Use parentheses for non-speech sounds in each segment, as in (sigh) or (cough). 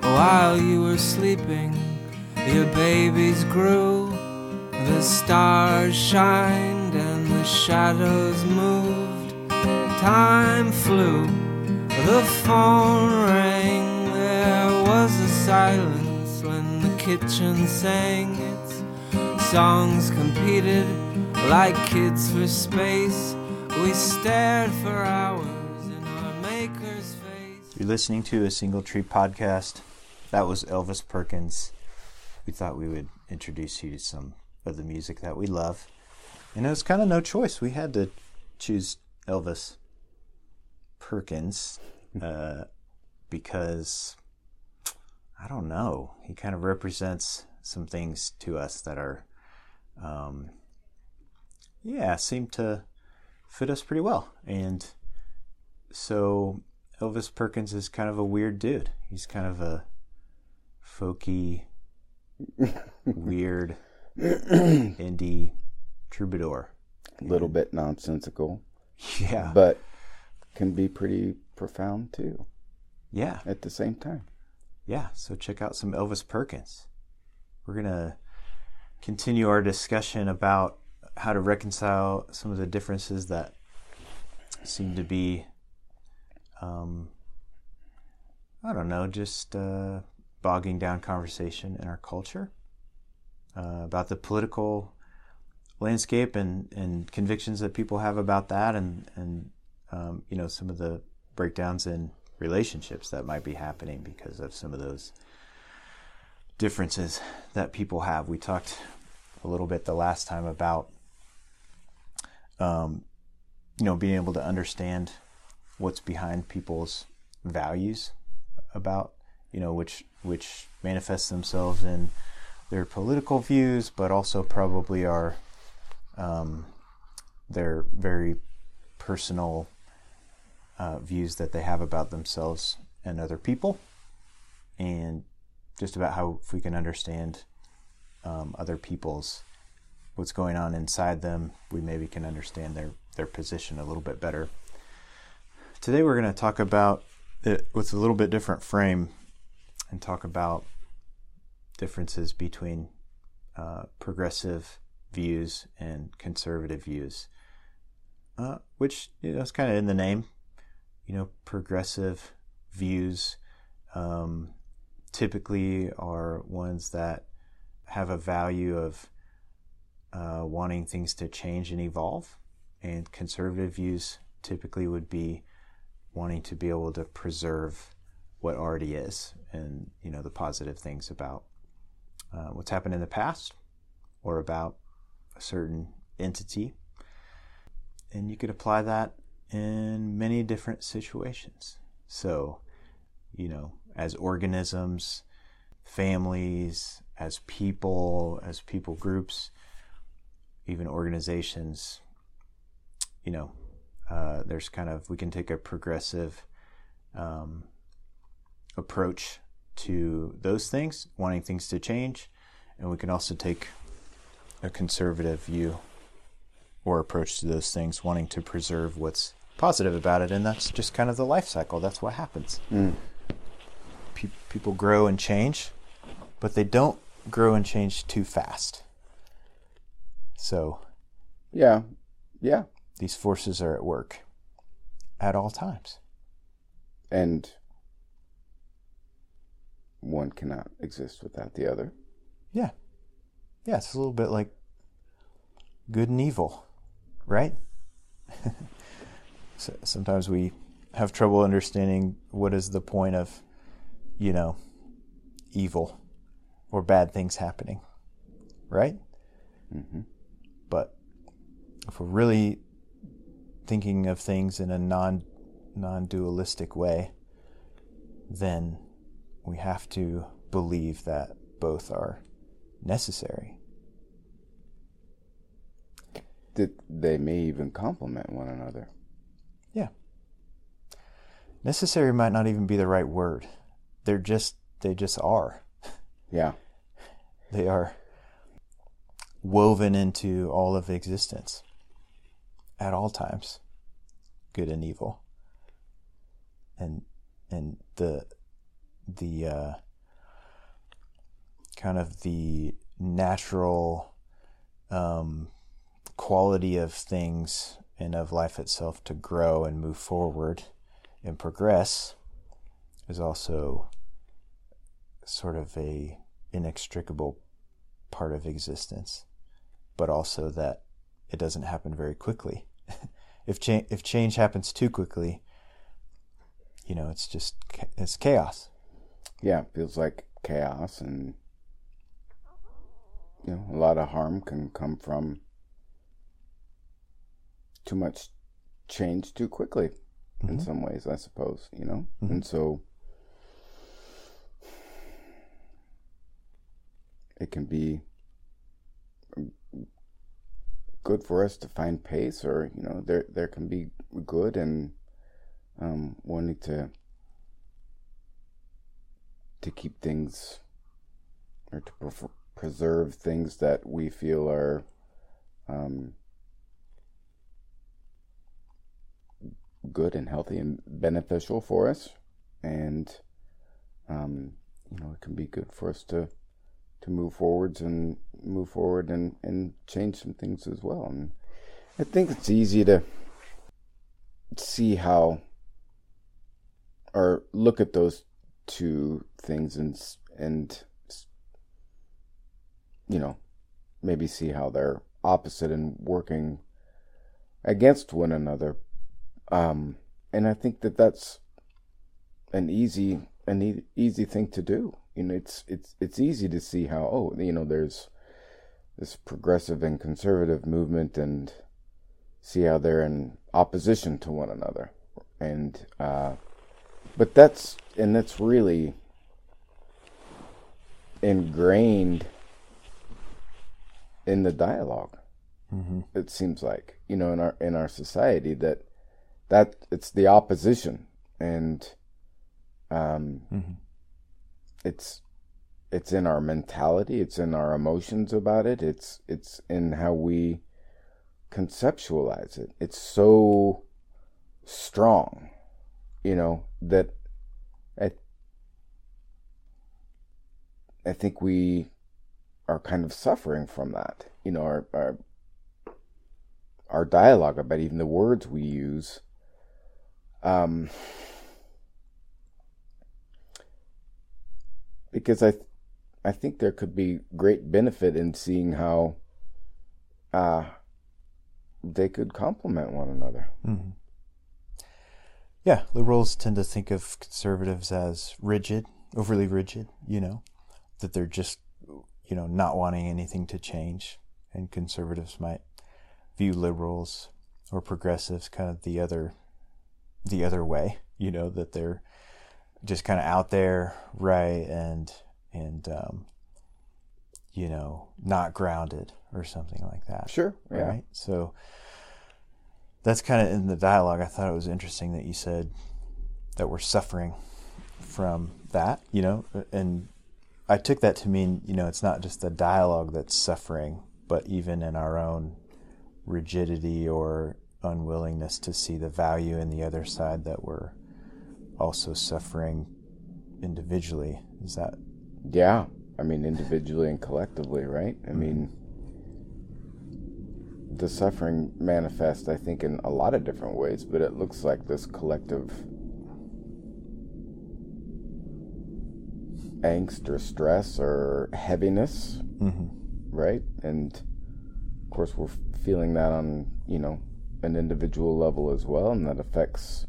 While you were sleeping, your babies grew. The stars shined and the shadows moved. Time flew, the phone rang. There was a silence when the kitchen sang songs competed like kids for space. We stared for hours in our maker's face. You're listening to a Single Tree podcast. That was Elvis Perkins. We thought we would introduce you to some of the music that we love. And it was kind of no choice. We had to choose Elvis Perkins uh, because, I don't know, he kind of represents some things to us that are, um, yeah, seemed to fit us pretty well. And so Elvis Perkins is kind of a weird dude. He's kind of a folky, (laughs) weird indie troubadour. A little bit nonsensical, Yeah. but can be pretty profound too yeah. at the same time. Yeah. So check out some Elvis Perkins. We're going to continue our discussion about how to reconcile some of the differences that seem to be, um, I don't know, just uh, bogging down conversation in our culture uh, about the political landscape and, and convictions that people have about that and, and um, you know, some of the breakdowns in relationships that might be happening because of some of those differences that people have. We talked a little bit the last time about, um, you know, being able to understand what's behind people's values about, you know, which which manifests themselves in their political views, but also probably are um, their very personal uh, views that they have about themselves and other people, and just about how if we can understand um, other people's what's going on inside them, we maybe can understand their their position a little bit better. Today we're going to talk about it with a little bit different frame and talk about differences between uh, progressive views and conservative views, uh, which you know, is kind of in the name. You know, progressive views um, typically are ones that have a value of uh, wanting things to change and evolve, and conservative views typically would be wanting to be able to preserve what already is and you know the positive things about uh, what's happened in the past or about a certain entity. And you could apply that in many different situations. So you know as organisms families as people as people groups even organizations you know uh, there's kind of we can take a progressive um, approach to those things, wanting things to change, and we can also take a conservative view or approach to those things, wanting to preserve what's positive about it, and that's just kind of the life cycle. That's what happens. Pe- people grow and change, but they don't grow and change too fast. So Yeah, yeah, these forces are at work at all times. and one cannot exist without the other. Yeah. Yeah, it's a little bit like good and evil, right? (laughs) so, sometimes we have trouble understanding what is the point of, you know, evil or bad things happening, right? Mm-hmm. But if we're really thinking of things in a non non dualistic way, then we have to believe that both are necessary. That they may even complement one another. Yeah. Necessary might not even be the right word. They're just they just are. Yeah, They are woven into all of existence at all times, good and evil. And and the the uh, kind of the natural um, quality of things and of life itself to grow and move forward and progress is also sort of a inextricable part of existence, but also that it doesn't happen very quickly. (laughs) if change if change happens too quickly, you know, it's just it's chaos. Yeah, it feels like chaos, and you know, a lot of harm can come from too much change too quickly. Mm-hmm. In some ways, I suppose, you know, mm-hmm. and so it can be good for us to find pace, or you know, there there can be good and um, wanting to to keep things or to pre- preserve things that we feel are um, good and healthy and beneficial for us, and um, you know, it can be good for us to to move forwards and move forward and, and change some things as well. And I think it's easy to see how or look at those two things and and you know maybe see how they're opposite and working against one another um, and i think that that's an easy an e- easy thing to do you know it's it's it's easy to see how oh you know there's this progressive and conservative movement and see how they're in opposition to one another and uh, but that's and that's really ingrained in the dialog mm-hmm. It seems like you know in our in our society that that it's the opposition and um, mm-hmm it's it's in our mentality, it's in our emotions about it, it's it's in how we conceptualize it. It's so strong, you know, that I I think we are kind of suffering from that. You know, our our our dialogue about even the words we use um because I, th- I think there could be great benefit in seeing how, uh, they could complement one another. Mm-hmm. Yeah, liberals tend to think of conservatives as rigid, overly rigid. You know, that they're just, you know, not wanting anything to change, and conservatives might view liberals or progressives kind of the other, the other way. You know, that they're just kind of out there, right, and and um, you know not grounded or something like that. Sure. Yeah. Right. So that's kind of in the dialogue. I thought it was interesting that you said that we're suffering from that. You know, and I took that to mean you know it's not just the dialogue that's suffering, but even in our own rigidity or unwillingness to see the value in the other side that we're also suffering individually. Is that? Yeah, I mean individually and collectively, right? I mm-hmm. mean, the suffering manifests, I think, in a lot of different ways, but it looks like this collective angst or stress or heaviness, mm-hmm. right? And of course, we're feeling that on you know an individual level as well, and that affects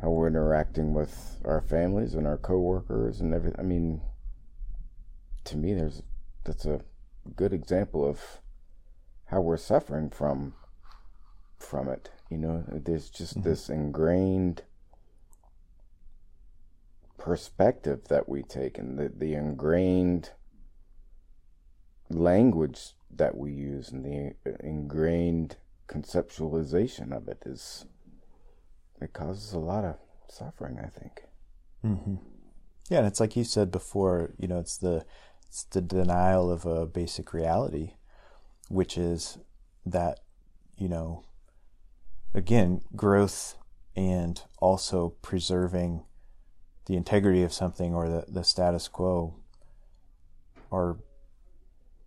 how we're interacting with our families and our coworkers and everything. I mean, to me, there's that's a good example of how we're suffering from from it. You know, there's just mm-hmm. this ingrained perspective that we take and the, the ingrained language that we use and the ingrained conceptualization of it is it causes a lot of suffering, I think. Mm-hmm. Yeah, and it's like you said before. You know, it's the it's the denial of a basic reality, which is that you know again growth and also preserving the integrity of something or the, the status quo are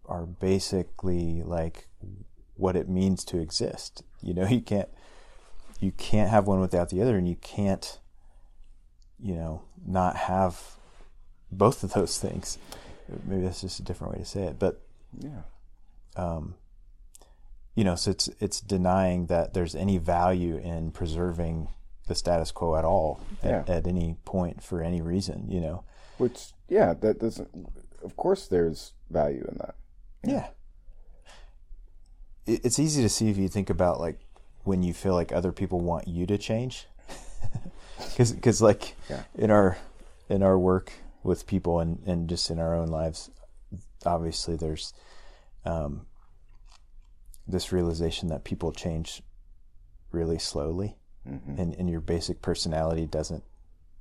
are basically like what it means to exist. You know, (laughs) you can't you can't have one without the other and you can't you know not have both of those things. Maybe that's just a different way to say it, but Yeah. um, you know, so it's it's denying that there's any value in preserving the status quo at all at, Yeah. at any point for any reason. You know, Which, yeah, that doesn't. Of course, there's value in that. yeah. It, it's easy to see if you think about like when you feel like other people want you to change, (laughs) because because like Yeah. in our in our work with people and and just in our own lives, obviously there's um, this realization that people change really slowly, and and your basic personality doesn't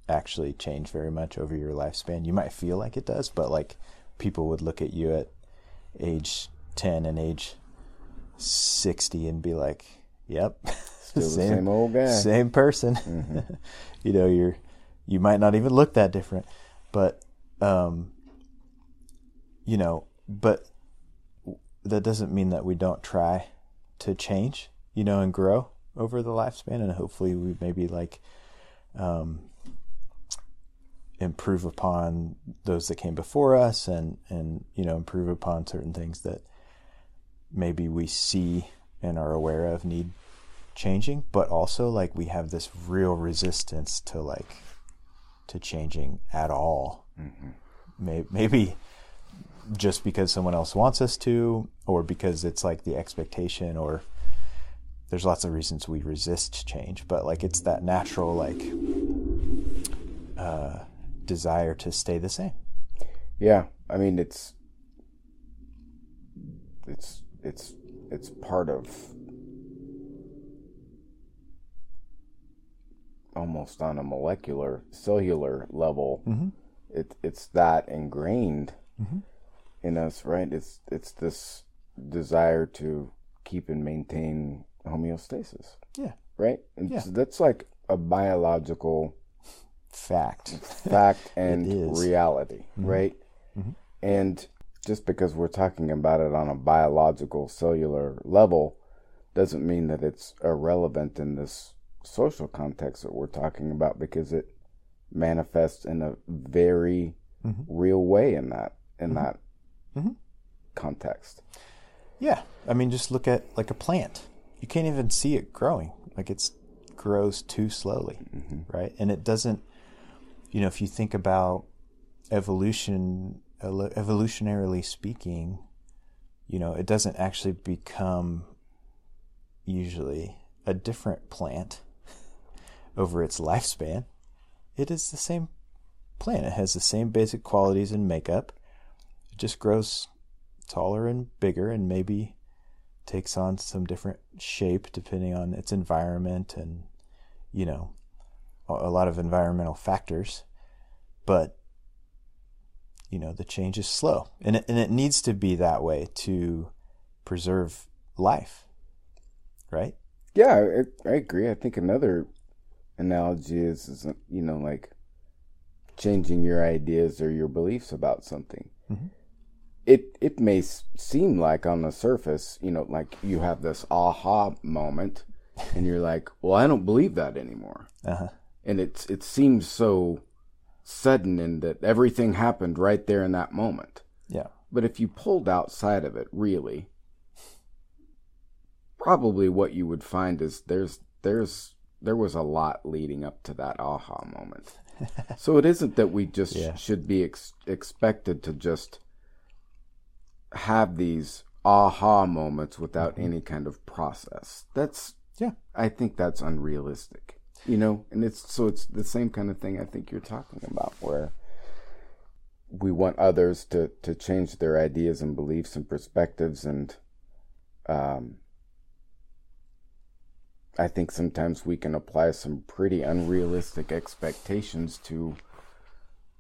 actually change very much over your lifespan. You might feel like it does, but like people would look at you at age ten and age sixty and be like, "Yep, Still the same old guy." same person." (laughs) you know, you're you might not even look that different, but um, you know, but that doesn't mean that we don't try to change, you know, and grow over the lifespan, and hopefully we maybe like um, improve upon those that came before us, and and you know improve upon certain things that maybe we see and are aware of need changing, but also like we have this real resistance to like to changing at all. May- Maybe just because someone else wants us to, or because it's like the expectation, or there's lots of reasons we resist change, but like it's that natural like uh, desire to stay the same. Yeah, I mean it's it's it's it's part of almost on a molecular cellular level. Mm-hmm. It it's that ingrained mm-hmm. in us, right? It's it's this desire to keep and maintain homeostasis, Yeah, right? And Yeah. so that's like a biological fact. fact (laughs) and reality, mm-hmm. right? And just because we're talking about it on a biological cellular level doesn't mean that it's irrelevant in this social context that we're talking about because it manifests in a very mm-hmm. real way in that in mm-hmm. that mm-hmm. context. Yeah, I mean, just look at like a plant. You can't even see it growing. Like it's grows too slowly, right? And it doesn't. You know, if you think about evolution, evolutionarily speaking, you know, it doesn't actually become usually a different plant (laughs) over its lifespan. It is the same plant. It has the same basic qualities and makeup. It just grows taller and bigger and maybe takes on some different shape depending on its environment and you know a lot of environmental factors but you know the change is slow. And it, and it needs to be that way to preserve life right? Yeah, I, I agree. I think another analogy is, is, you know, like changing your ideas or your beliefs about something. It it may seem like on the surface, you know, like you have this aha moment, and you're like, "Well, I don't believe that anymore," (laughs) uh-huh. And it's it seems so sudden and that everything happened right there in that moment. yeah But if you pulled outside of it, really, probably what you would find is there's there's there was a lot leading up to that aha moment. (laughs) so it isn't that we just Yeah. should be ex- expected to just have these aha moments without mm-hmm. any kind of process. That's yeah I think that's unrealistic. You know, and it's so it's the same kind of thing I think you're talking about where we want others to to change their ideas and beliefs and perspectives and um I think sometimes we can apply some pretty unrealistic expectations to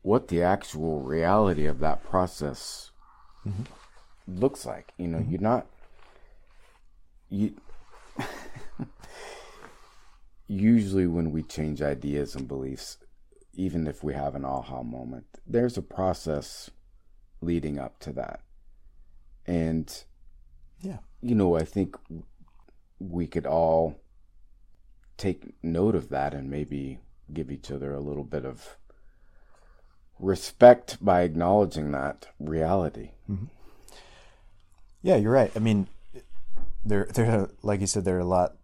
what the actual reality of that process looks like. You know, you're not you (laughs) usually when we change ideas and beliefs, even if we have an aha moment, there's a process leading up to that. And Yeah. you know, I think we could all take note of that and maybe give each other a little bit of respect by acknowledging that reality. Mm-hmm. Yeah, you're right. I mean, there, there, like you said, there are a lot.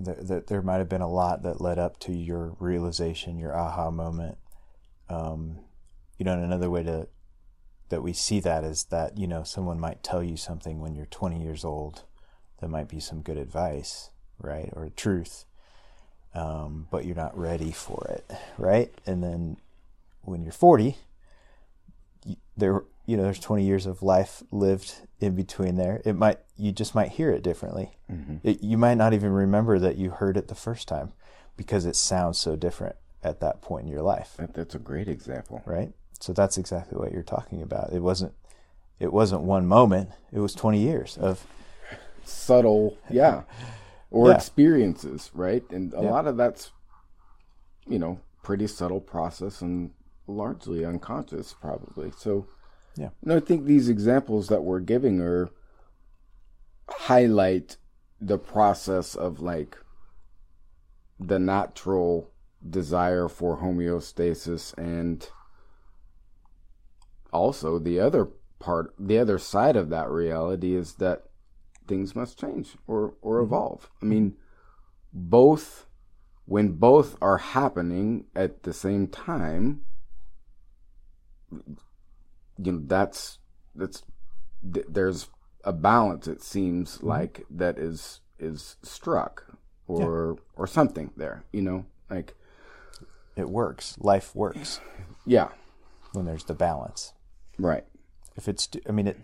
There, there, might have been a lot that led up to your realization, your aha moment. Um, you know, and another way to that we see that is that you know someone might tell you something when you're 20 years old that might be some good advice, right, or truth, um, but you're not ready for it, right? And then when you're 40, y- there you know there's 20 years of life lived in between there it might you just might hear it differently mm-hmm. it, you might not even remember that you heard it the first time because it sounds so different at that point in your life That, that's a great example. right so that's exactly what you're talking about it wasn't it wasn't one moment it was 20 years of subtle, yeah, (laughs) or Yeah. experiences, right? And a Yeah. lot of that's, you know, pretty subtle process and largely unconscious, probably. So, Yeah. know, I think these examples that we're giving are highlight the process of like the natural desire for homeostasis and also the other part the other side of that reality is that things must change or or mm-hmm. evolve i mean both when both are happening at the same time you know that's that's th- there's a balance it seems mm-hmm. like that is is struck or or something there you know? Like it works. Life works. Yeah. When there's the balance. Right. If it's i mean it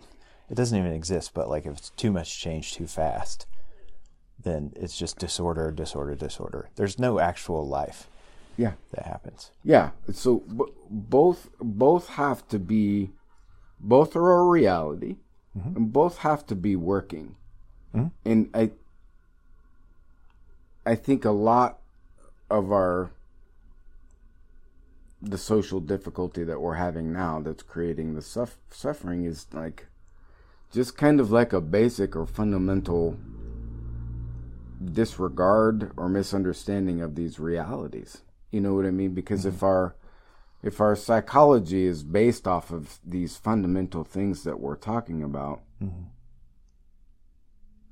it doesn't even exist but like if it's too much change too fast then it's just disorder disorder disorder. There's no actual life yeah. that happens. Yeah. So b- both both have to be both are a reality, mm-hmm. and both have to be working. Mm-hmm. And I I think a lot of our the social difficulty that we're having now that's creating the suff- suffering is like just kind of like a basic or fundamental disregard or misunderstanding of these realities. You know what I mean? Because mm-hmm. if our if our psychology is based off of these fundamental things that we're talking about, mm-hmm.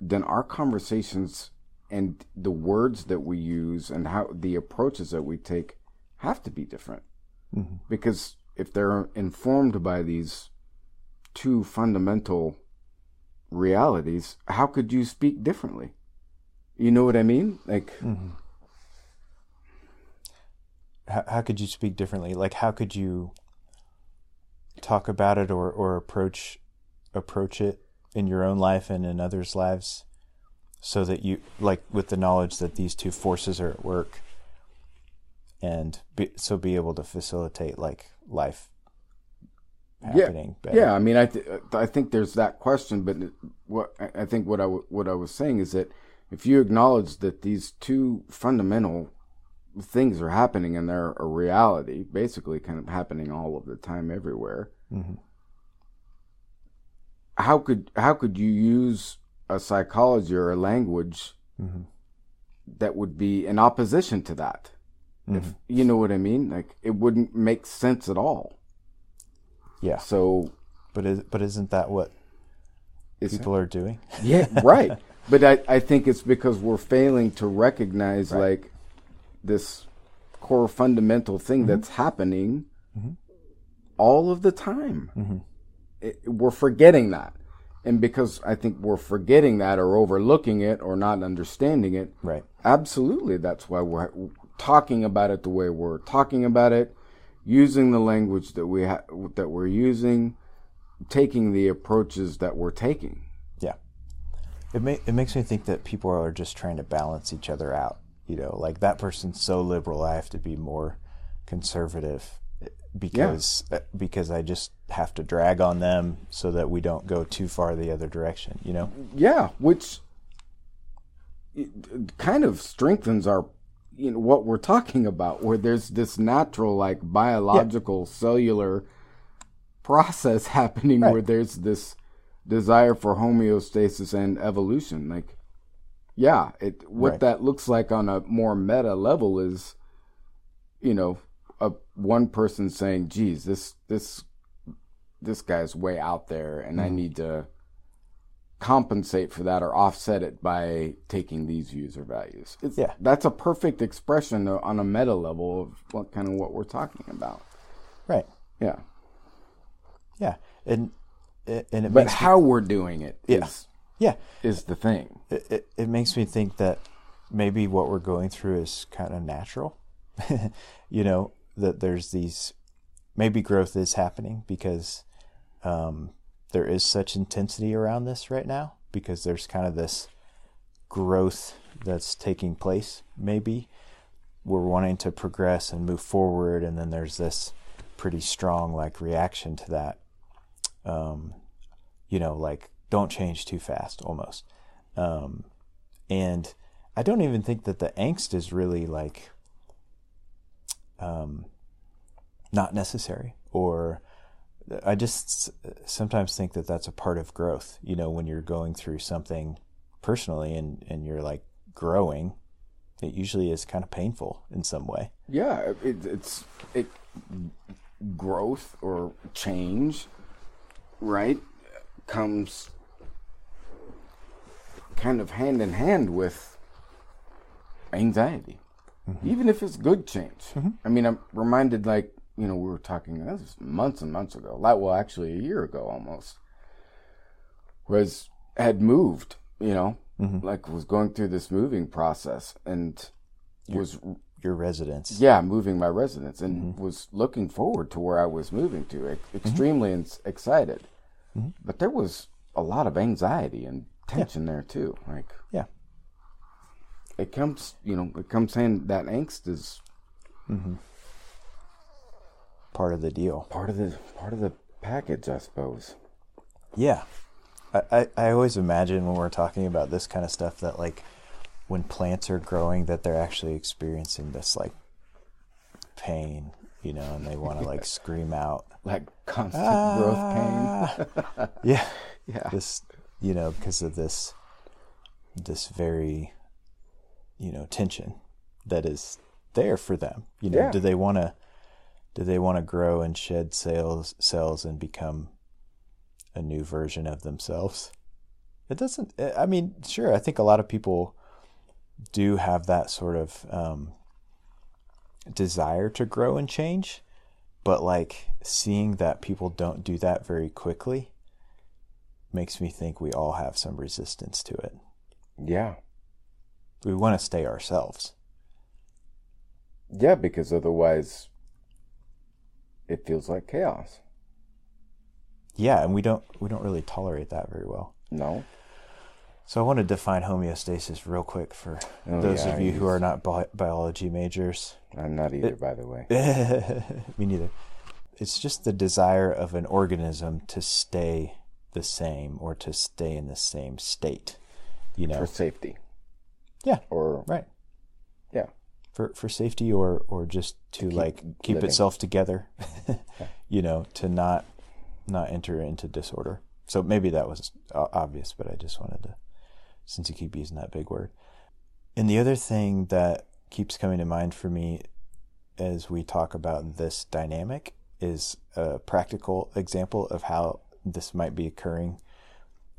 then our conversations and the words that we use and how the approaches that we take have to be different. Mm-hmm. Because if they're informed by these two fundamental realities, how could you speak differently? You know what I mean? Like, mm-hmm. How, how could you speak differently like how could you talk about it or, or approach approach it in your own life and in others lives so that you like with the knowledge that these two forces are at work and be, so be able to facilitate like life happening yeah, better. yeah. I mean, I th- I think there's that question, but what I I think what I w- what I was saying is that if you acknowledge that these two fundamental things are happening and they're a reality, basically kind of happening all of the time everywhere, mm-hmm. how could how could you use a psychology or a language mm-hmm. that would be in opposition to that? If mm-hmm. you know what I mean, like it wouldn't make sense at all. yeah. So but is, but isn't that what people are doing? Yeah, right. (laughs) But I, I think it's because we're failing to recognize like this core fundamental thing mm-hmm. that's happening mm-hmm. all of the time. Mm-hmm. It, we're forgetting that. And because I think we're forgetting that or overlooking it or not understanding it, right absolutely that's why we're talking about it the way we're talking about it, using the language that we ha- that we're using, taking the approaches that we're taking. Yeah. It ma- it makes me think that people are just trying to balance each other out. You know, like that person's so liberal, I have to be more conservative eh, because uh, because I just have to drag on them so that we don't go too far the other direction. You know. Yeah, which kind of strengthens our you know what we're talking about where there's this natural like biological yeah. cellular process (laughs) happening right. where there's this desire for homeostasis and evolution like yeah it what right. that looks like on a more meta level is you know a one person saying geez this this this guy's way out there and mm. i mm-hmm. need to compensate for that or offset it by taking these user values. It's, yeah, that's a perfect expression on a meta level of what kind of what we're talking about. Right. Yeah. Yeah, and and it but how we're doing it yeah. is yeah is the thing. It, it it makes me think that maybe what we're going through is kind of natural. (laughs) you know that there's these maybe growth is happening because um, there is such intensity around this right now because there's kind of this growth that's taking place maybe we're wanting to progress and move forward and then there's this pretty strong like reaction to that um, you know like don't change too fast almost um, and i don't even think that the angst is really like um, not necessary or I just sometimes think that that's a part of growth. You know, when you're going through something personally and, and you're like growing, it usually is kind of painful in some way. Yeah, it, it's it growth or change, right, comes kind of hand in hand with anxiety, mm-hmm. even if it's good change. Mm-hmm. I mean, I'm reminded like you know, we were talking this was months and months ago. Like, well, actually, a year ago almost. Was had moved, you know, mm-hmm. like was going through this moving process and your, was your residence. Yeah, moving my residence and mm-hmm. was looking forward to where I was moving to, mm-hmm. extremely mm-hmm. excited. But there was a lot of anxiety and tension yeah. there too. Like, yeah, it comes, you know, it comes in that angst is. Mm-hmm part of the deal. Part of the part of the package, I suppose. Yeah, I, I, I always imagine when we're talking about this kind of stuff that like when plants are growing that they're actually experiencing this like pain, you know, and they want to like (laughs) scream out like constant ah, growth pain. (laughs) yeah, (laughs) yeah. This, you know, because of this, this very, you know, tension that is there for them. You know, yeah. do they want to? do they want to grow and shed cells cells and become a new version of themselves it doesn't eh, i mean sure i think a lot of people do have that sort of um, desire to grow and change but like seeing that people don't do that very quickly makes me think we all have some resistance to it yeah we want to stay ourselves yeah because otherwise it feels like chaos. Yeah, and we don't we don't really tolerate that very well. No. So I want to define homeostasis real quick for oh, those yeah, of you who are not bi- biology majors. I'm not either, it, by the way. (laughs) me neither. It's just the desire of an organism to stay the same or to stay in the same state. You know, for safety. Yeah. Or right Yeah. for for safety or or just to, to keep like keep living. itself together (laughs) (laughs) you know to not not enter into disorder so maybe that was obvious but i just wanted to since you keep using that big word and the other thing that keeps coming to mind for me as we talk about this dynamic is a practical example of how this might be occurring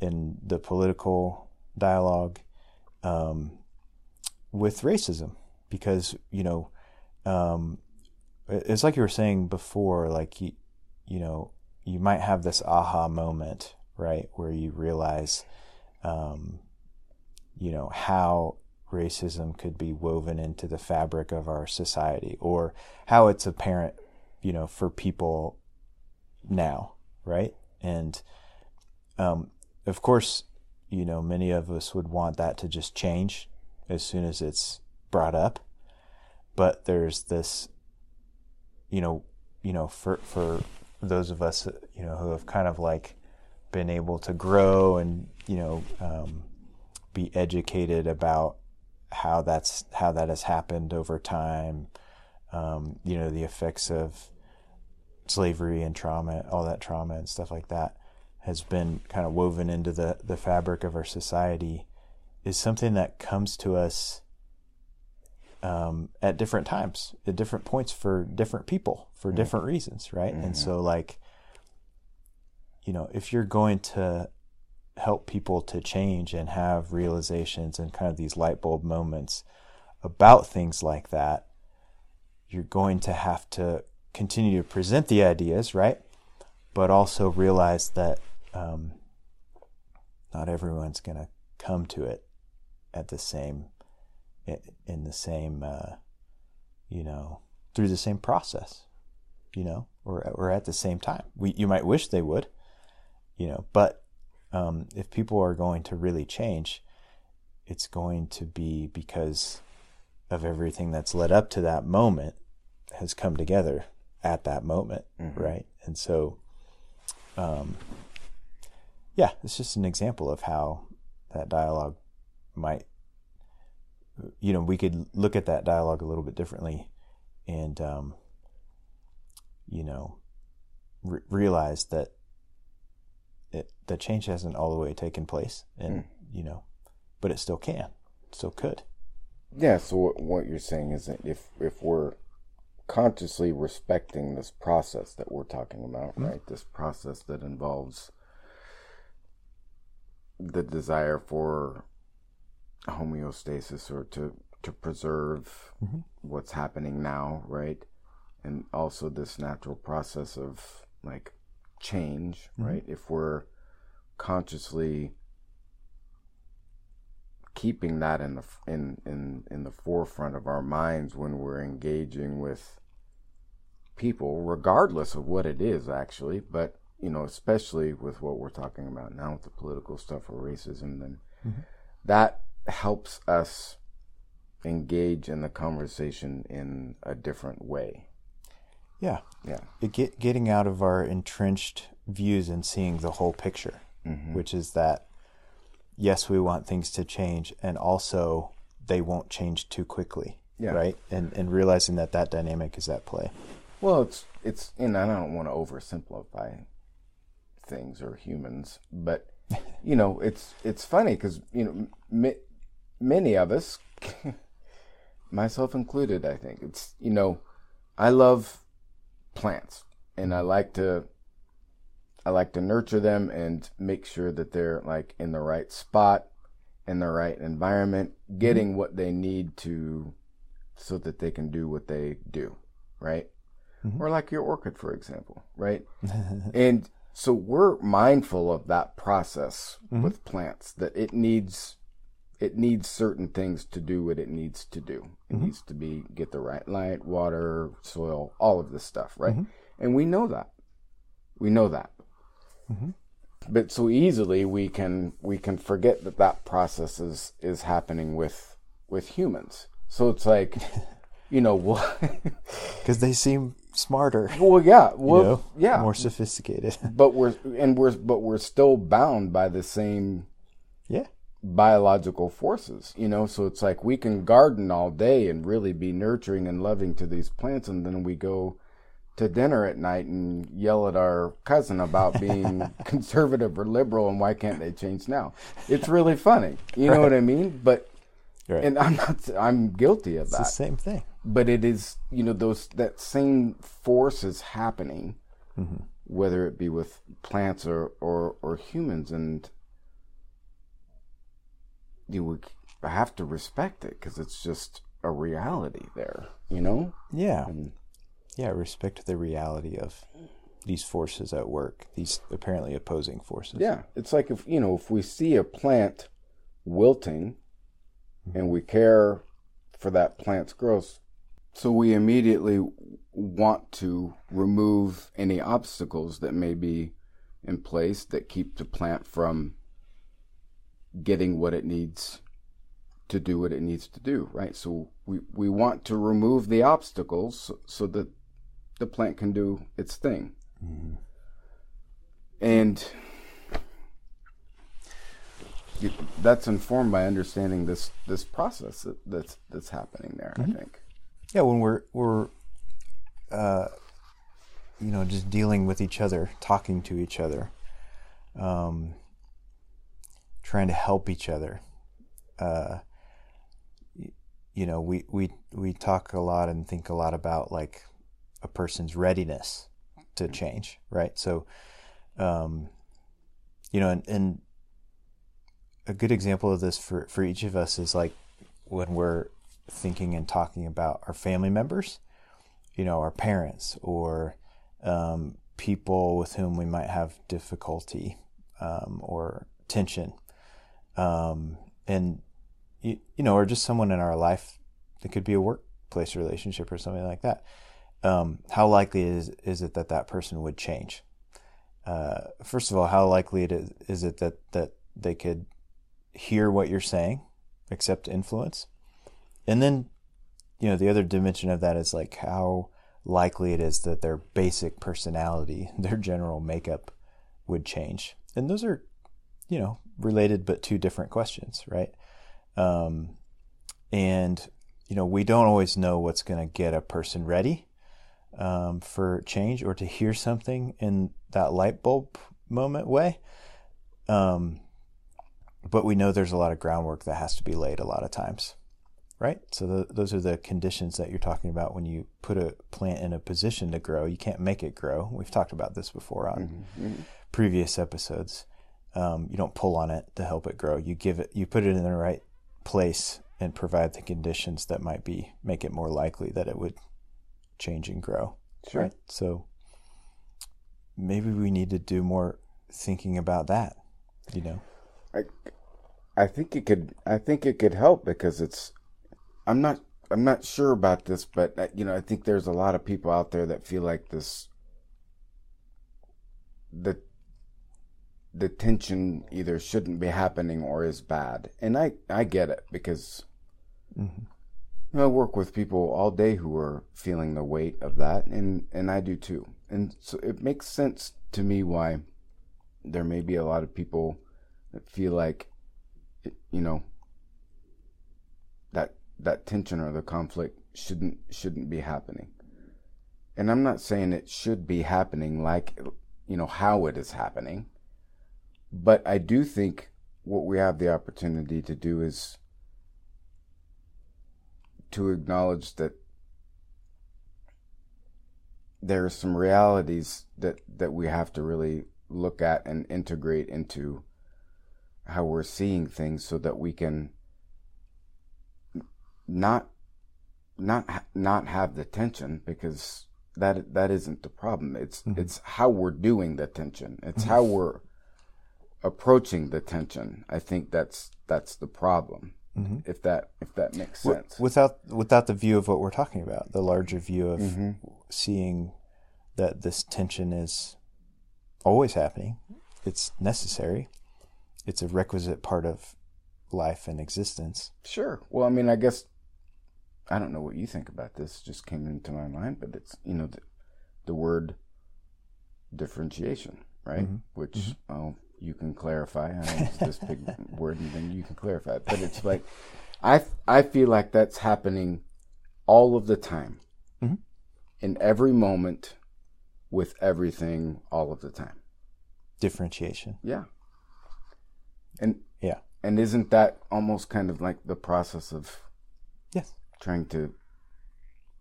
in the political dialogue um, with racism because you know um, it's like you were saying before like you, you know you might have this aha moment right where you realize um, you know how racism could be woven into the fabric of our society or how it's apparent you know for people now right and um, of course you know many of us would want that to just change as soon as it's brought up but there's this you know you know for for those of us you know who have kind of like been able to grow and you know um, be educated about how that's how that has happened over time. Um, you know, the effects of slavery and trauma, all that trauma and stuff like that, has been kind of woven into the the fabric of our society. Is something that comes to us um, at different times, at different points for different people, for mm-hmm. different reasons, right? Mm-hmm. And so, like, you know, if you're going to help people to change and have realizations and kind of these light bulb moments about things like that, you're going to have to continue to present the ideas, right? But also realize that um, not everyone's going to come to it at the same in the same uh, you know through the same process you know or or at the same time we you might wish they would you know but um, if people are going to really change it's going to be because of everything that's led up to that moment has come together at that moment mm-hmm. right and so um, yeah it's just an example of how that dialogue might you know, we could look at that dialogue a little bit differently and, um, you know, re- realize that it, the change hasn't all the way taken place and, mm. you know, but it still can, still could. Yeah. So what you're saying is that if, if we're consciously respecting this process that we're talking about, mm-hmm. right? This process that involves the desire for homeostasis or to to preserve mm-hmm. what's happening now, right? And also this natural process of like change, mm-hmm. right? If we're consciously keeping that in the in in in the forefront of our minds when we're engaging with people regardless of what it is actually but you know especially with what we're talking about now with the political stuff or racism then mm-hmm. that helps us engage in the conversation in a different way. Yeah. Yeah. It get, getting out of our entrenched views and seeing the whole picture, mm-hmm. which is that, yes, we want things to change, and also they won't change too quickly. Yeah. Right. And, and realizing that that dynamic is at play. Well, it's, it's, and I don't want to oversimplify things or humans, but, (laughs) you know, it's, it's funny because, you know, many of us, (laughs) myself included, I think it's you know, I love plants and I like to I like to nurture them and make sure that they're like in the right spot, in the right environment, getting mm-hmm. what they need to so that they can do what they do, right? Mm-hmm. Or like your orchid, for example, right? (laughs) and so we're mindful of that process mm-hmm. with plants that it needs it needs certain things to do what it needs to do. It mm-hmm. needs to be get the right light, water, soil, all of this stuff, right? Mm-hmm. And we know that. We know that. Mm-hmm. But so easily we can we can forget that that process is is happening with with humans. So it's like, (laughs) you know, what? Because (laughs) they seem smarter. Well, yeah, well, you know, yeah, more sophisticated. (laughs) But we're and we're but we're still bound by the same yeah biological forces, you know. So it's like we can garden all day and really be nurturing and loving to these plants, and then we go to dinner at night and yell at our cousin about being (laughs) conservative or liberal and why can't they change now? It's really funny, you know what I mean? But right. and I'm not, I'm guilty of it's that. the same thing. But it is, you know, those that same force is happening, mm-hmm. whether it be with plants or or or humans, and you would have to respect it because it's just a reality there, you know? Yeah. And, yeah, respect the reality of these forces at work, these apparently opposing forces. Yeah. It's like if, you know, if we see a plant wilting mm-hmm. and we care for that plant's growth, so we immediately want to remove any obstacles that may be in place that keep the plant from getting what it needs to do what it needs to do, right? So we, we want to remove the obstacles so, so that the plant can do its thing. Mm-hmm. And that's informed by understanding this this process that, that's that's happening there. Mm-hmm. I think. Yeah, when we're we're uh, you know just dealing with each other, talking to each other, um, trying to help each other. Uh, you know, we, we we talk a lot and think a lot about like a person's readiness to change, right? So, um, you know, and, and a good example of this for for each of us is like when we're thinking and talking about our family members, you know, our parents or um, people with whom we might have difficulty um, or tension, um, and you, you know, or just someone in our life. It could be a workplace relationship or something like that. Um, how likely is is it that that person would change? Uh, first of all, how likely it is, is it that that they could hear what you're saying, accept influence, and then, you know, the other dimension of that is like how likely it is that their basic personality, (laughs) their general makeup would change. And those are, you know, related but two different questions, right? Um, and, you know, we don't always know what's going to get a person ready um, for change or to hear something in that light bulb moment way. Um, but we know there's a lot of groundwork that has to be laid a lot of times right? So the, those are the conditions that you're talking about when you put a plant in a position to grow. You can't make it grow. We've talked about this before on Mm-hmm. previous episodes. Um, you don't pull on it to help it grow. You give it, you put it in the right place and provide the conditions that might be make it more likely that it would change and grow. Sure. Right. So maybe we need to do more thinking about that. You know. I, I think it could. I think it could help because it's. I'm not. I'm not sure about this, but uh, you know, I think there's a lot of people out there that feel like this. The. The tension either shouldn't be happening or is bad, and I I get it because. Mhm. I work with people all day who are feeling the weight of that, and and I do too, and so it makes sense to me why there may be a lot of people that feel like you know that that tension or the conflict shouldn't shouldn't be happening. And i'm not saying it should be happening like you know how it is happening but i do think what we have the opportunity to do is to acknowledge that there are some realities that that we have to really look at and integrate into how we're seeing things so that we can not not not have the tension because that that isn't the problem. It's mm-hmm. it's how we're doing the tension. It's mm-hmm. how we're approaching the tension. I think that's that's the problem Mm-hmm. if that if that makes sense without without the view of what we're talking about, the larger view of mm-hmm. seeing that this tension is always happening. It's necessary. It's a requisite part of life and existence. Sure. Well, I mean, I guess I don't know what you think about this. Just came into my mind, but it's you know the, the word differentiation, right? Mm-hmm. Which oh, you can clarify. I use this big word, and then you can clarify it. But it's like I I feel like that's happening all of the time, mm-hmm. in every moment, with everything, all of the time. Differentiation. Yeah. And Yeah. and isn't that almost kind of like the process of Yes. trying to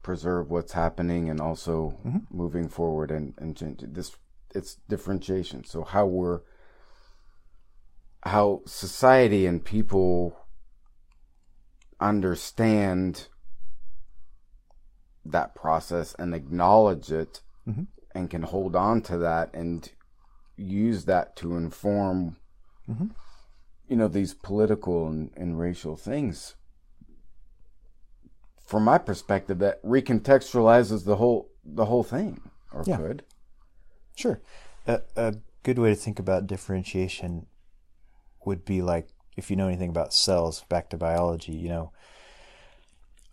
preserve what's happening and also mm-hmm. moving forward and, and change this it's differentiation so how we're how society and people understand that process and acknowledge it mm-hmm. and can hold on to that and use that to inform mm-hmm. you know these political and, and racial things from my perspective that recontextualizes the whole the whole thing or Yeah. could Sure. A, a good way to think about differentiation would be like if you know anything about cells, back to biology, you know,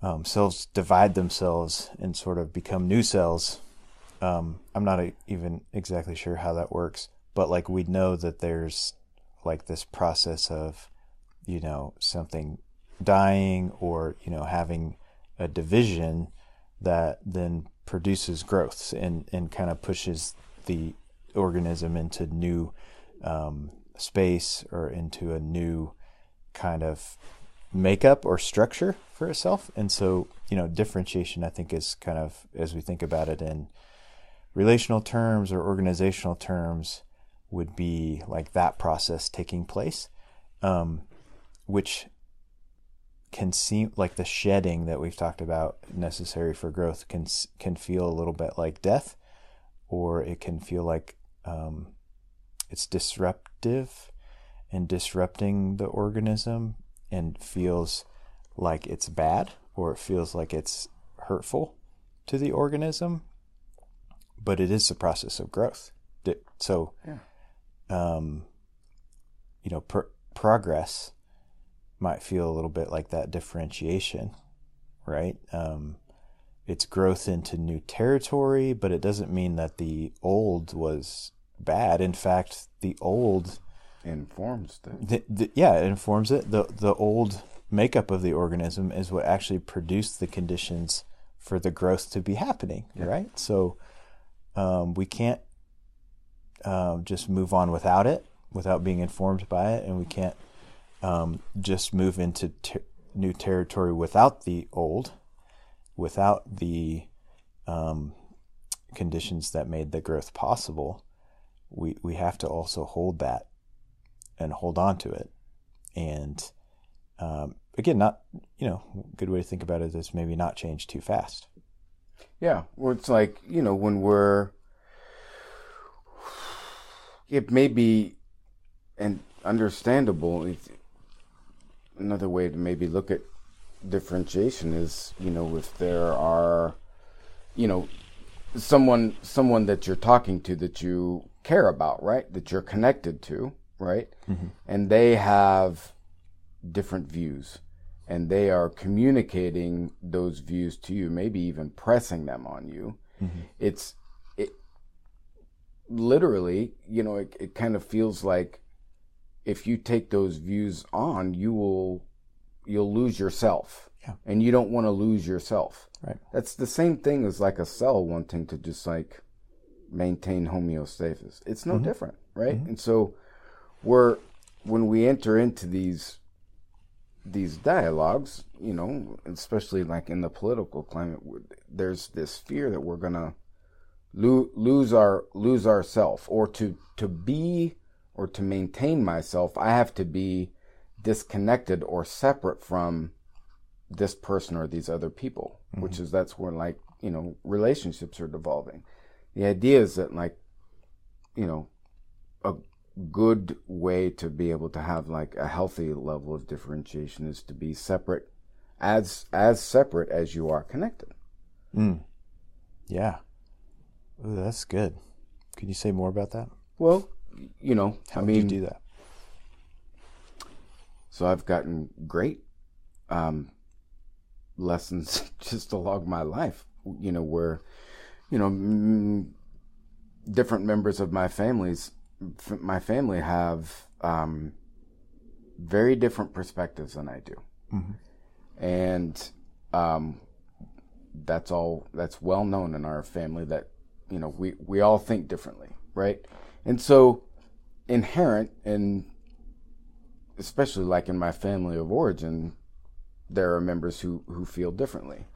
um, cells divide themselves and sort of become new cells. Um, I'm not a, even exactly sure how that works, but like we know that there's like this process of you know something dying or you know having a division that then produces growth and and kind of pushes the organism into new um, space or into a new kind of makeup or structure for itself. And so, you know, differentiation, I think, is kind of, as we think about it in relational terms or organizational terms, would be like that process taking place, um, which can seem like the shedding that we've talked about necessary for growth can can feel a little bit like death, or it can feel like um, it's disruptive and disrupting the organism and feels like it's bad or it feels like it's hurtful to the organism, but it is the process of growth. So, yeah. um, you know, pr- progress might feel a little bit like that differentiation, right? Um, it's growth into new territory, but it doesn't mean that the old was bad. In fact, the old informs the, yeah it informs it the the old makeup of the organism is what actually produced the conditions for the growth to be happening yeah. right so um, we can't um, just move on without it without being informed by it and we can't um, just move into ter- new territory without the old without the um, conditions that made the growth possible we we have to also hold that and hold on to it. And um, again, not you know, good way to think about it is maybe not change too fast. Yeah, well, it's like you know when we're it may be and understandable. Another way to maybe look at differentiation is you know if there are you know someone someone that you're talking to that you care about right that you're connected to right? Mm-hmm. And they have different views and they are communicating those views to you, maybe even pressing them on you. Mm-hmm. It's it literally, you know, it, it kind of feels like if you take those views on, you will you'll lose yourself. Yeah. And you don't want to lose yourself. Right. That's the same thing as like a cell wanting to just like maintain homeostasis. It's no mm-hmm. different, right? Mm-hmm. And so we're when we enter into these these dialogues, you know, especially like in the political climate, there's this fear that we're gonna lo- lose our lose ourself, or to to be or to maintain myself, I have to be disconnected or separate from this person or these other people, mm-hmm. which is that's where like you know relationships are devolving. The idea is that like you know a good way to be able to have like a healthy level of differentiation is to be separate as as separate as you are connected. Mm. Yeah. Ooh, that's good. Can you say more about that? Well, you know, how I mean, do that? So I've gotten great um, lessons (laughs) just along my life. You know, where you know different members of my families my family have um, very different perspectives than I do, mm-hmm. and um, that's all. That's well known in our family that you know we we all think differently, right? And so inherent in especially like in my family of origin, there are members who who feel differently,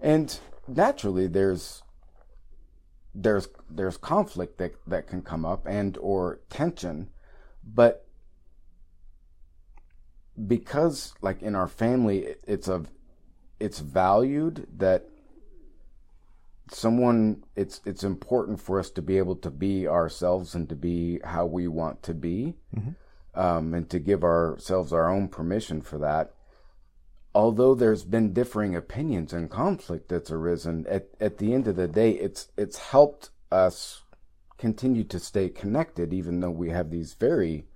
and naturally there's there's there's conflict that that can come up and or tension but because like in our family it's a it's valued that someone it's it's important for us to be able to be ourselves and to be how we want to be mm-hmm. um, and to give ourselves our own permission for that although there's been differing opinions and conflict that's arisen, at, at the end of the day, it's it's helped us continue to stay connected, even though we have these very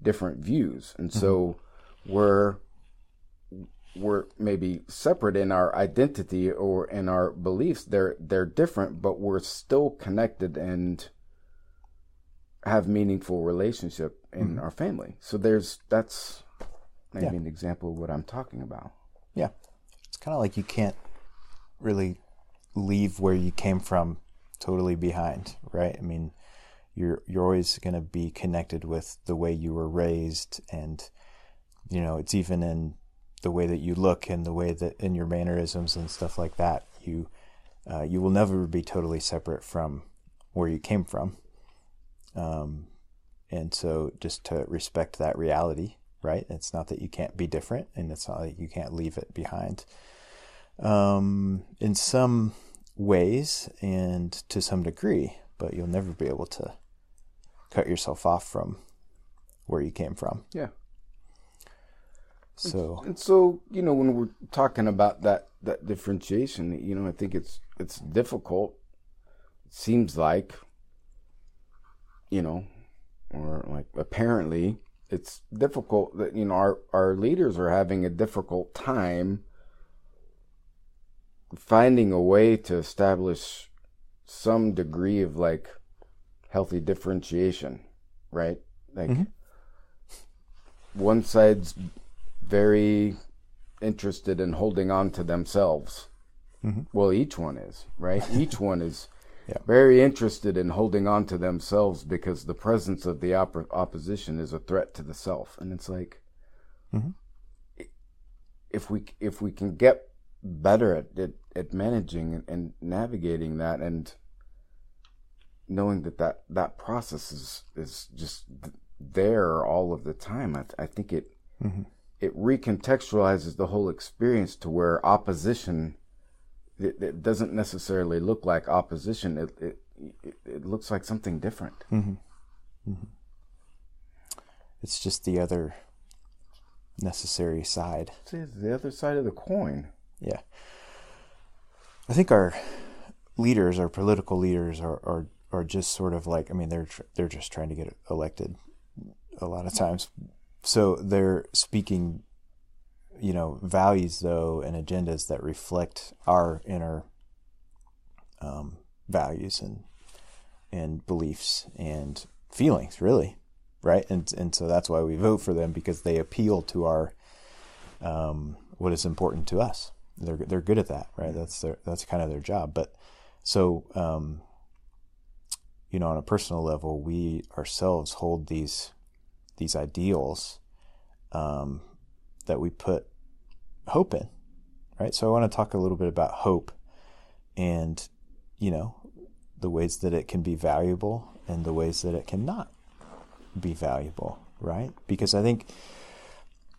different views. And mm-hmm. so we're we're maybe separate in our identity or in our beliefs. They're they're different, but we're still connected and have meaningful relationship in mm-hmm. our family. So there's that's maybe Yeah. an example of what I'm talking about. Yeah. It's kind of like you can't really leave where you came from totally behind, right? I mean, you're you're always going to be connected with the way you were raised and you know, it's even in the way that you look and the way that in your mannerisms and stuff like that. You uh, you will never be totally separate from where you came from. Um, and so just to respect that reality, right? It's not that you can't be different and it's not that you can't leave it behind. Um, in some ways and to some degree, but you'll never be able to cut yourself off from where you came from. Yeah. So, And so, you know, when we're talking about that that differentiation, you know, I think it's it's difficult. It seems like, you know, or like apparently it's difficult that you know our our leaders are having a difficult time finding a way to establish some degree of like healthy differentiation, right? Like mm-hmm. one side's very interested in holding on to themselves. Mm-hmm. Well, each one is, right? each (laughs) one is Yeah. very interested in holding on to themselves because the presence of the op- opposition is a threat to the self. And it's like, i- if we if we can get better at at, at managing and, and navigating that and knowing that that, that process is is just th- there all of the time, I, th- I think it mm-hmm. it recontextualizes the whole experience to where opposition it, it doesn't necessarily look like opposition. It, it it looks like something different. Mm-hmm. Mm-hmm. it's just the other necessary side. It's the other side of the coin. Yeah. I think our leaders, our political leaders, are are, are just sort of like I mean they're tr- they're just trying to get elected a lot of times, so they're speaking, you know, values though and agendas that reflect our inner um, values and and beliefs and feelings, really, right? And and so that's why we vote for them because they appeal to our um, what is important to us. They're they're good at that, right? That's their that's kind of their job. But so um, you know, on a personal level, we ourselves hold these these ideals um, that we put hope in, right? So I want to talk a little bit about hope, and you know, the ways that it can be valuable and the ways that it cannot be valuable, right? Because I think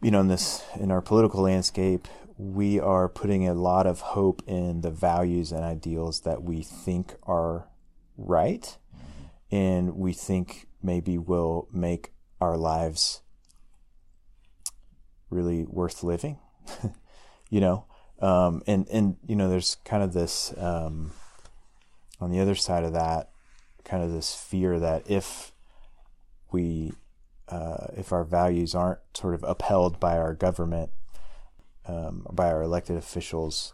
you know in this in our political landscape we are putting a lot of hope in the values and ideals that we think are right and we think maybe will make our lives really worth living (laughs) you know um, and and you know there's kind of this um, on the other side of that kind of this fear that if we uh, if our values aren't sort of upheld by our government, um, by our elected officials,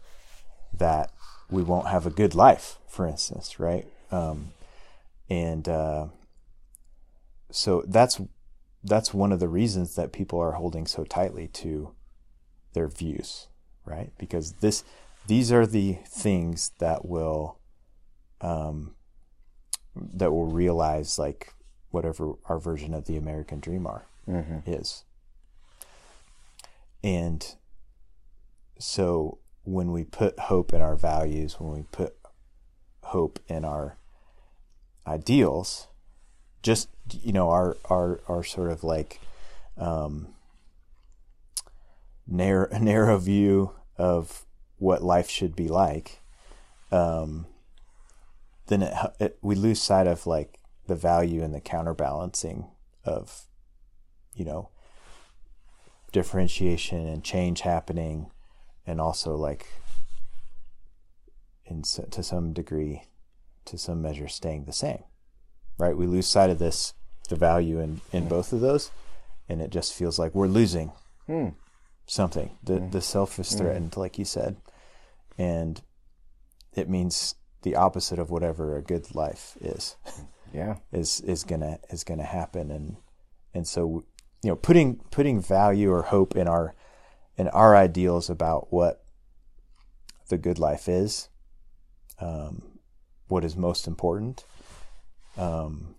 that we won't have a good life, for instance, right? Um, and uh, so that's that's one of the reasons that people are holding so tightly to their views, right? Because this these are the things that will um, that will realize like whatever our version of the American dream are is. And so when we put hope in our values, when we put hope in our ideals, just you know, our our our sort of like um narrow (laughs) narrow view of what life should be like, um, then it, it we lose sight of like the value and the counterbalancing of, you know, differentiation and change happening, and also like, in to some degree, to some measure, staying the same. Right? We lose sight of this, the value in in hmm. both of those, and it just feels like we're losing hmm. something. The hmm. the self is threatened, like you said, and it means the opposite of whatever a good life is Yeah. (laughs) is is gonna is gonna happen and and so you know putting putting value or hope in our in our ideals about what the good life is, um, what is most important, um,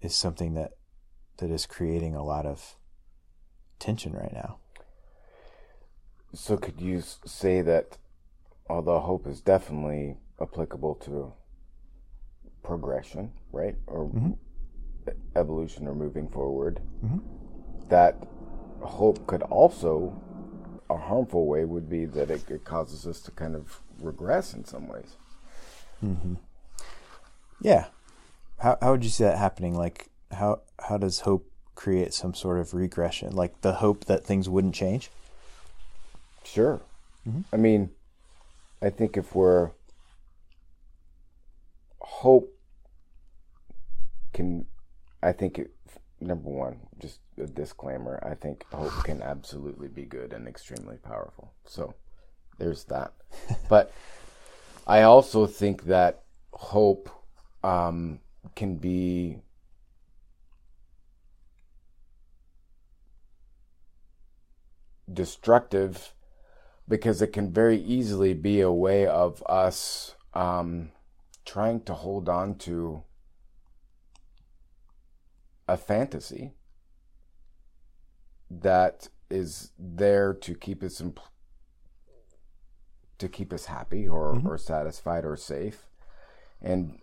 is something that that is creating a lot of tension right now. So, could you say that although hope is definitely applicable to progression, right, or mm-hmm. evolution or moving forward, mm-hmm. that hope could also, a harmful way would be that it, it causes us to kind of regress in some ways. Mm-hmm. Yeah. How how would you see that happening? Like how how does hope create some sort of regression? Like the hope that things wouldn't change? Sure. Mm-hmm. I mean, I think if we're hope can, I think it, number one, just a disclaimer. I think hope can absolutely be good and extremely powerful. So there's that. (laughs) but I also think that hope um, can be destructive because it can very easily be a way of us um, trying to hold on to a fantasy that is there to keep us in, to keep us happy or, mm-hmm. or satisfied or safe and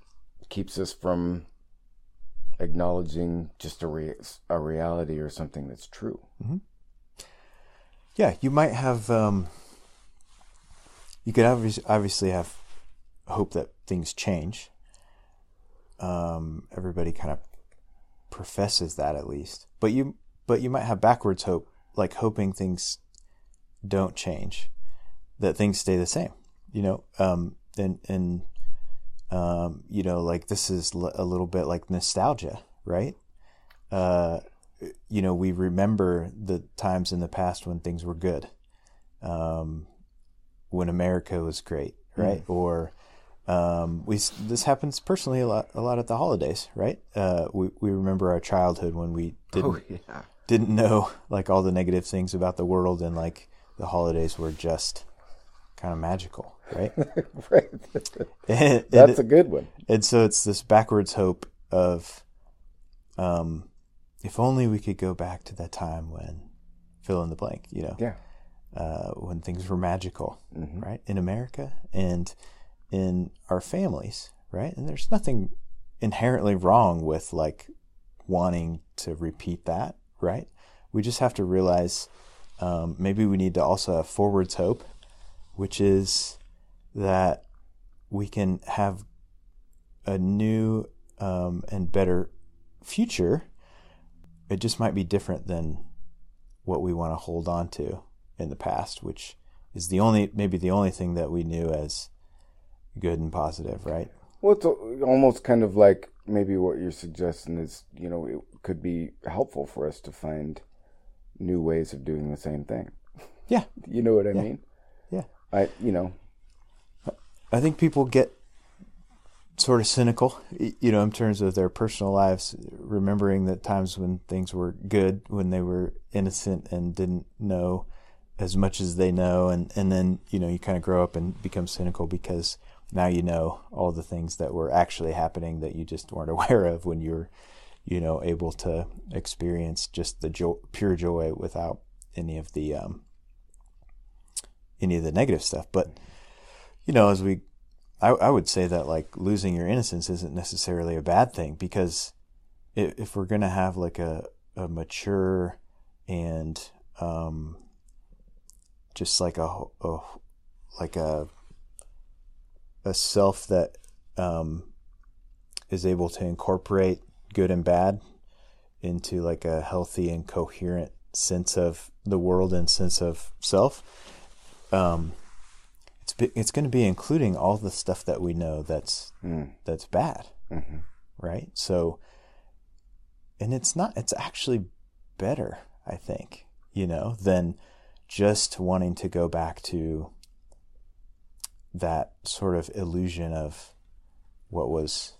keeps us from acknowledging just a, re- a reality or something that's true. Mm-hmm. Yeah, you might have um, you could obviously have hope that things change. Um, everybody kind of professes that at least, but you but you might have backwards hope, like hoping things don't change, that things stay the same. You know, um, and and um, you know, like this is a little bit like nostalgia, right? Uh, you know, we remember the times in the past when things were good. Um, when America was great, hmm. right? Mm. Or um, we this happens personally a lot a lot at the holidays, right? Uh, we we remember our childhood when we didn't oh, (laughs) yeah. didn't know like all the negative things about the world, and like the holidays were just kind of magical, right? (laughs) right. and, That's and a good one. And so it's this backwards hope of, um, if only we could go back to that time when fill in the blank, you know? Yeah uh, when things were magical, mm-hmm. right? In America and in our families, right? And there's nothing inherently wrong with like wanting to repeat that, right? We just have to realize um, maybe we need to also have forwards hope, which is that we can have a new um, and better future. It just might be different than what we want to hold on to in the past, which is the only maybe the only thing that we knew as good and positive, right? Well, it's almost kind of like maybe what you're suggesting is, you know, it could be helpful for us to find new ways of doing the same thing. Yeah. (laughs) you know what I yeah. mean? Yeah. I, you know, I think people get sort of cynical, you know, in terms of their personal lives, remembering that times when things were good, when they were innocent and didn't know as much as they know and and then you know you kind of grow up and become cynical because now you know all the things that were actually happening that you just weren't (laughs) aware of when you were you know able to experience just the pure joy without any of the um, any of the negative stuff. But you know as we I, I would say that like losing your innocence isn't necessarily a bad thing because if, if we're going to have like a, a mature and um, just like a, a like a a self that um, is able to incorporate good and bad into like a healthy and coherent sense of the world and sense of self. Um, it's it's going to be including all the stuff that we know that's mm. that's bad, mm-hmm. right? So, and it's not. It's actually better, I think, you know, than just wanting to go back to that sort of illusion of what was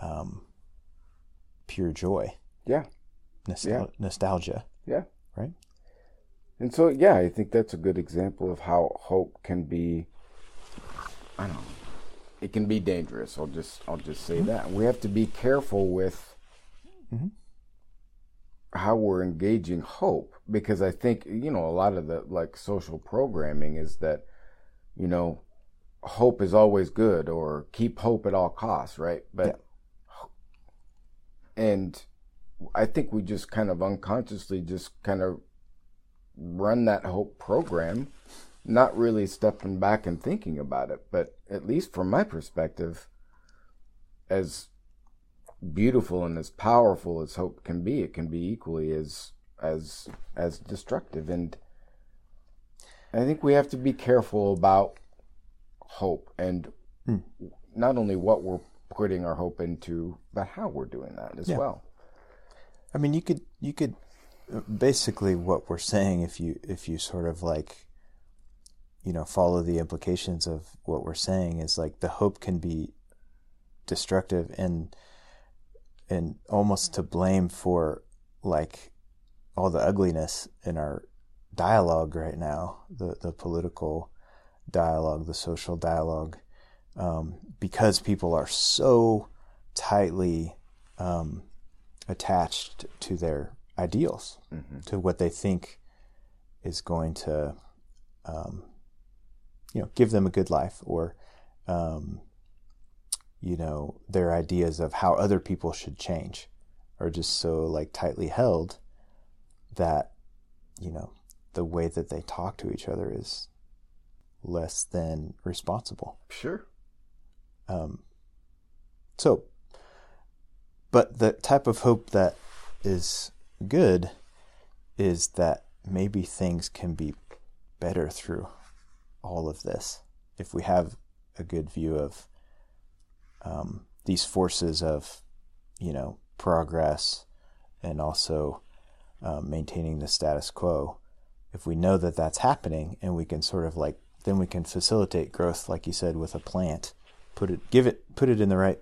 um, pure joy. Yeah. nostal- Yeah. nostalgia, Yeah. right? And so, yeah, I think that's a good example of how hope can be. I don't know. It can be dangerous. I'll just, I'll just say mm-hmm. that we have to be careful with mm-hmm. how we're engaging hope because I think you know a lot of the like social programming is that, you know, hope is always good or keep hope at all costs, right? But, and I think we just kind of unconsciously just kind of run that hope program, not really stepping back and thinking about it. But at least from my perspective, as beautiful and as powerful as hope can be, it can be equally as as as destructive. And I think we have to be careful about hope and hmm. not only what we're putting our hope into, but how we're doing that as Yeah. well. I mean, you could you could basically what we're saying if you if you sort of like you know follow the implications of what we're saying is like the hope can be destructive and and almost to blame for like all the ugliness in our dialogue right now the the political dialogue the social dialogue um, because people are so tightly um, attached to their ideals, to what they think is going to, um, you know, give them a good life, or, um, you know, their ideas of how other people should change, are just so like tightly held that, you know, the way that they talk to each other is less than responsible. Sure. Um, so, but the type of hope that is good is that maybe things can be better through all of this if we have a good view of um, these forces of, you know, progress and also um, maintaining the status quo. If we know that that's happening and we can sort of like, then we can facilitate growth, like you said, with a plant put it give it put it in the right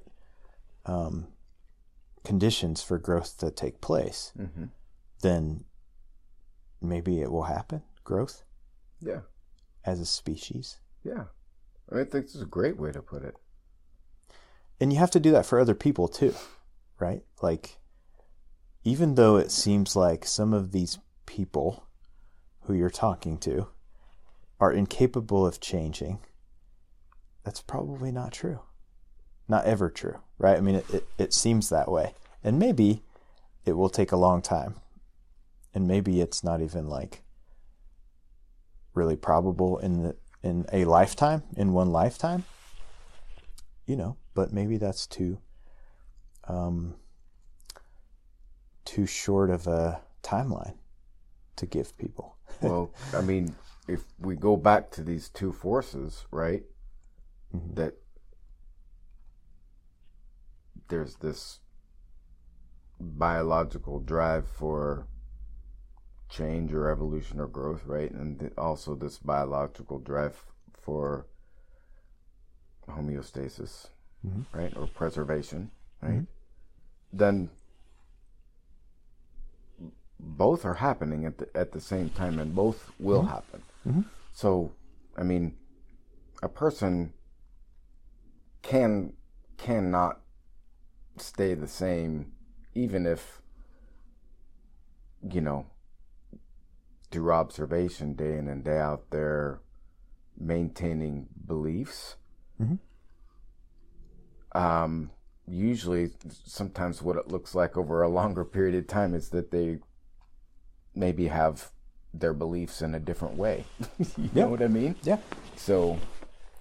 um, conditions for growth to take place, Mm-hmm. then maybe it will happen. Growth Yeah. as a species, Yeah. I think this is a great way to put it. and you have to do that for other people too, right? Like, even though it seems like some of these people who you're talking to are incapable of changing, that's probably not true. Not ever true, right? I mean, it, it, it seems that way. And maybe it will take a long time. And maybe it's not even like really probable in the in a lifetime, in one lifetime. You know, but maybe that's too um too short of a timeline to give people. (laughs) Well, I mean, if we go back to these two forces, right? That there's this biological drive for change or evolution or growth, right? And th- also this biological drive for homeostasis, mm-hmm. right? Or preservation, right? Mm-hmm. Then both are happening at the, at the same time and both will mm-hmm. happen. So, I mean, a person can cannot stay the same even if you know through observation day in and day out they're maintaining beliefs. Um usually sometimes what it looks like over a longer period of time is that they maybe have their beliefs in a different way. (laughs) You know what i mean? Yeah. so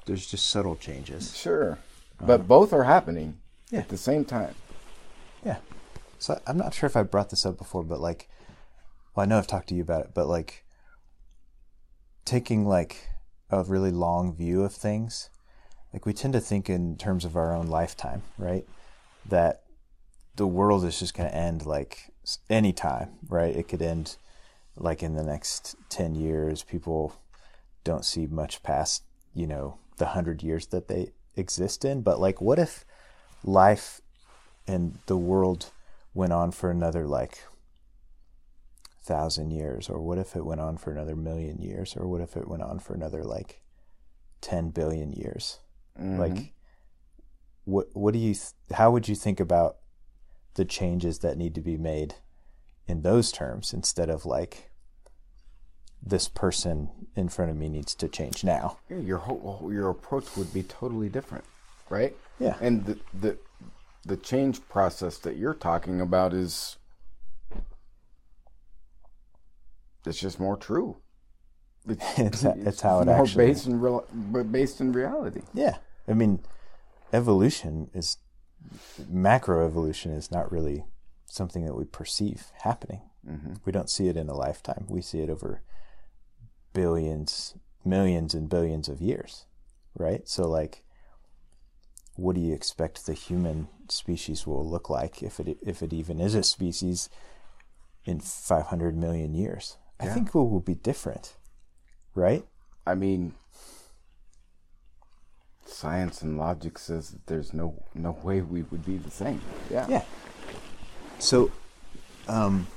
There's just subtle changes. Sure. But both are happening Yeah. at the same time. Yeah. So I'm not sure if I brought this up before, but like, well, I know I've talked to you about it, but like, taking like a really long view of things, like we tend to think in terms of our own lifetime, right? That the world is just going to end like s- anytime, right? It could end like in the next 10 years. People don't see much past, you know, the 100 years that they exist in. But like, what if life and the world went on for another like thousand years, or what if it went on for another million years, or what if it went on for another like ten billion years? Mhm. Like, what what do you? Th- how would you think about the changes that need to be made in those terms instead of like this person in front of me needs to change now? Yeah, your whole, your approach would be totally different, right? Yeah. And the the the change process that you're talking about is it's just more true. It's (laughs) it's how it more actually based in real, based in reality. Yeah. I mean, evolution is macro evolution is not really something that we perceive happening. Mm-hmm. We don't see it in a lifetime. We see it over billions, millions and billions of years, right? So like what do you expect the human species will look like if it if it even is a species in 500 million years? I Yeah. think we will be different, right? I mean, science and logic says that there's no no way we would be the same. Yeah. Yeah. So, um,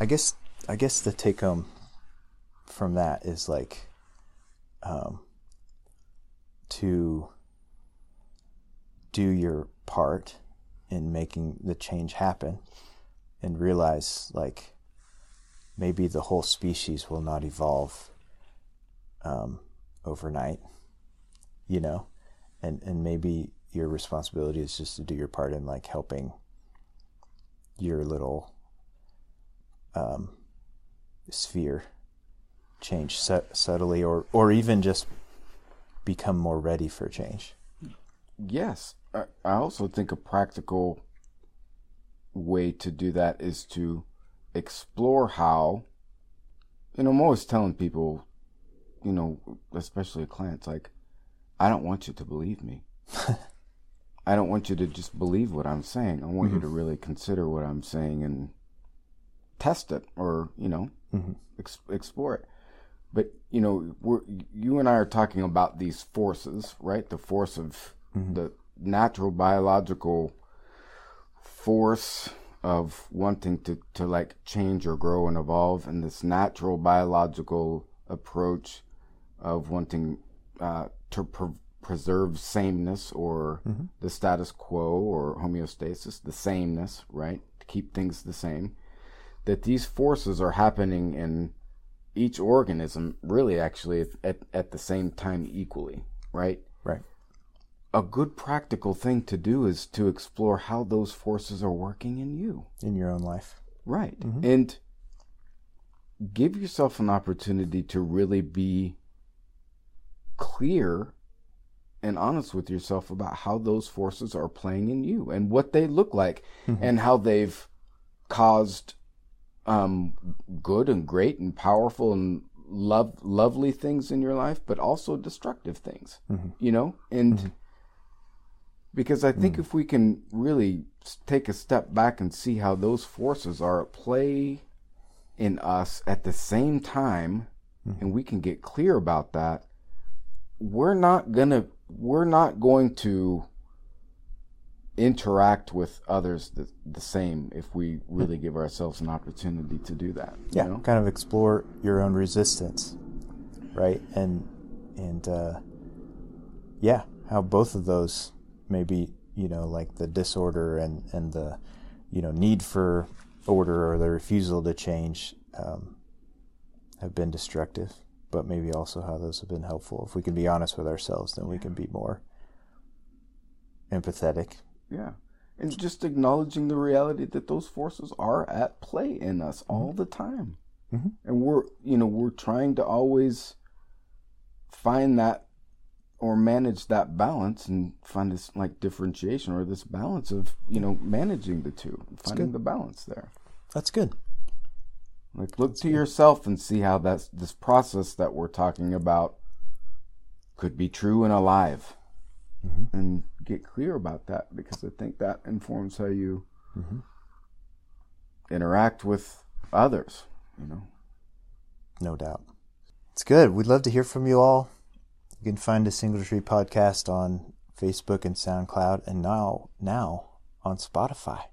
I guess I guess the take home from that is like, um, to do your part in making the change happen, and realize like maybe the whole species will not evolve um, overnight, you know, and and maybe your responsibility is just to do your part in like helping your little um, sphere change su- subtly or or even just become more ready for change. Yes. I, I also think a practical way to do that is to explore how, you know, I'm always telling people, you know, especially clients, like, I don't want you to believe me. (laughs) I don't want you to just believe what I'm saying. I want you to mm-hmm. really consider what I'm saying and test it or, you know, mm-hmm. ex- explore it. But, you know, we're, you and I are talking about these forces, right? The force of the natural biological force of wanting to, to like change or grow and evolve and this natural biological approach of wanting uh, to pre- preserve sameness or the status quo or homeostasis, the sameness, right? To keep things the same. That these forces are happening in each organism really actually at, at the same time equally, right? Right. A good practical thing to do is to explore how those forces are working in you. In your own life. Right. Mm-hmm. And give yourself an opportunity to really be clear and honest with yourself about how those forces are playing in you and what they look like mm-hmm. and how they've caused um, good and great and powerful and love lovely things in your life, but also destructive things. Mm-hmm. You know, and because I think hmm. if we can really take a step back and see how those forces are at play in us at the same time, hmm. and we can get clear about that, we're not gonna we're not going to interact with others the, the same if we hmm. really give ourselves an opportunity to do that. you Yeah. know? Kind of explore your own resistance, right? And and uh, yeah, how both of those maybe you know like the disorder and and the you know need for order or the refusal to change um, have been destructive, but maybe also how those have been helpful. If we can be honest with ourselves, then we can be more empathetic. Yeah. And just acknowledging the reality that those forces are at play in us all the time. Mhm. And we're, you know, we're trying to always find that or manage that balance and find this like differentiation or this balance of, you know, managing the two, finding good. the balance there. That's good. Like look to yourself and see how that's this process that we're talking about could be true and alive. Mm-hmm. And get clear about that because I think that informs how you mm-hmm. interact with others, you know. No doubt. It's good. We'd love to hear from you all. You can find the Single Tree podcast on Facebook and SoundCloud and now now on Spotify.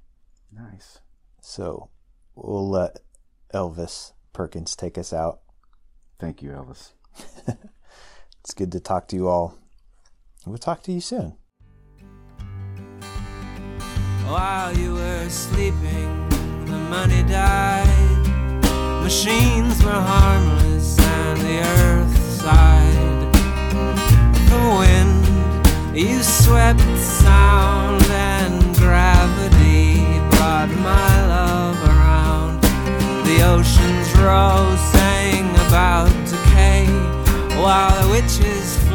Nice. So we'll let Elvis Perkins take us out. Thank you, Elvis. (laughs) It's good to talk to you all. We'll talk to you soon. While you were sleeping, the money died. Machines were harmless and the earth sighed. Wind, you swept sound and gravity brought my love around. The oceans rose, sang about decay, while the witches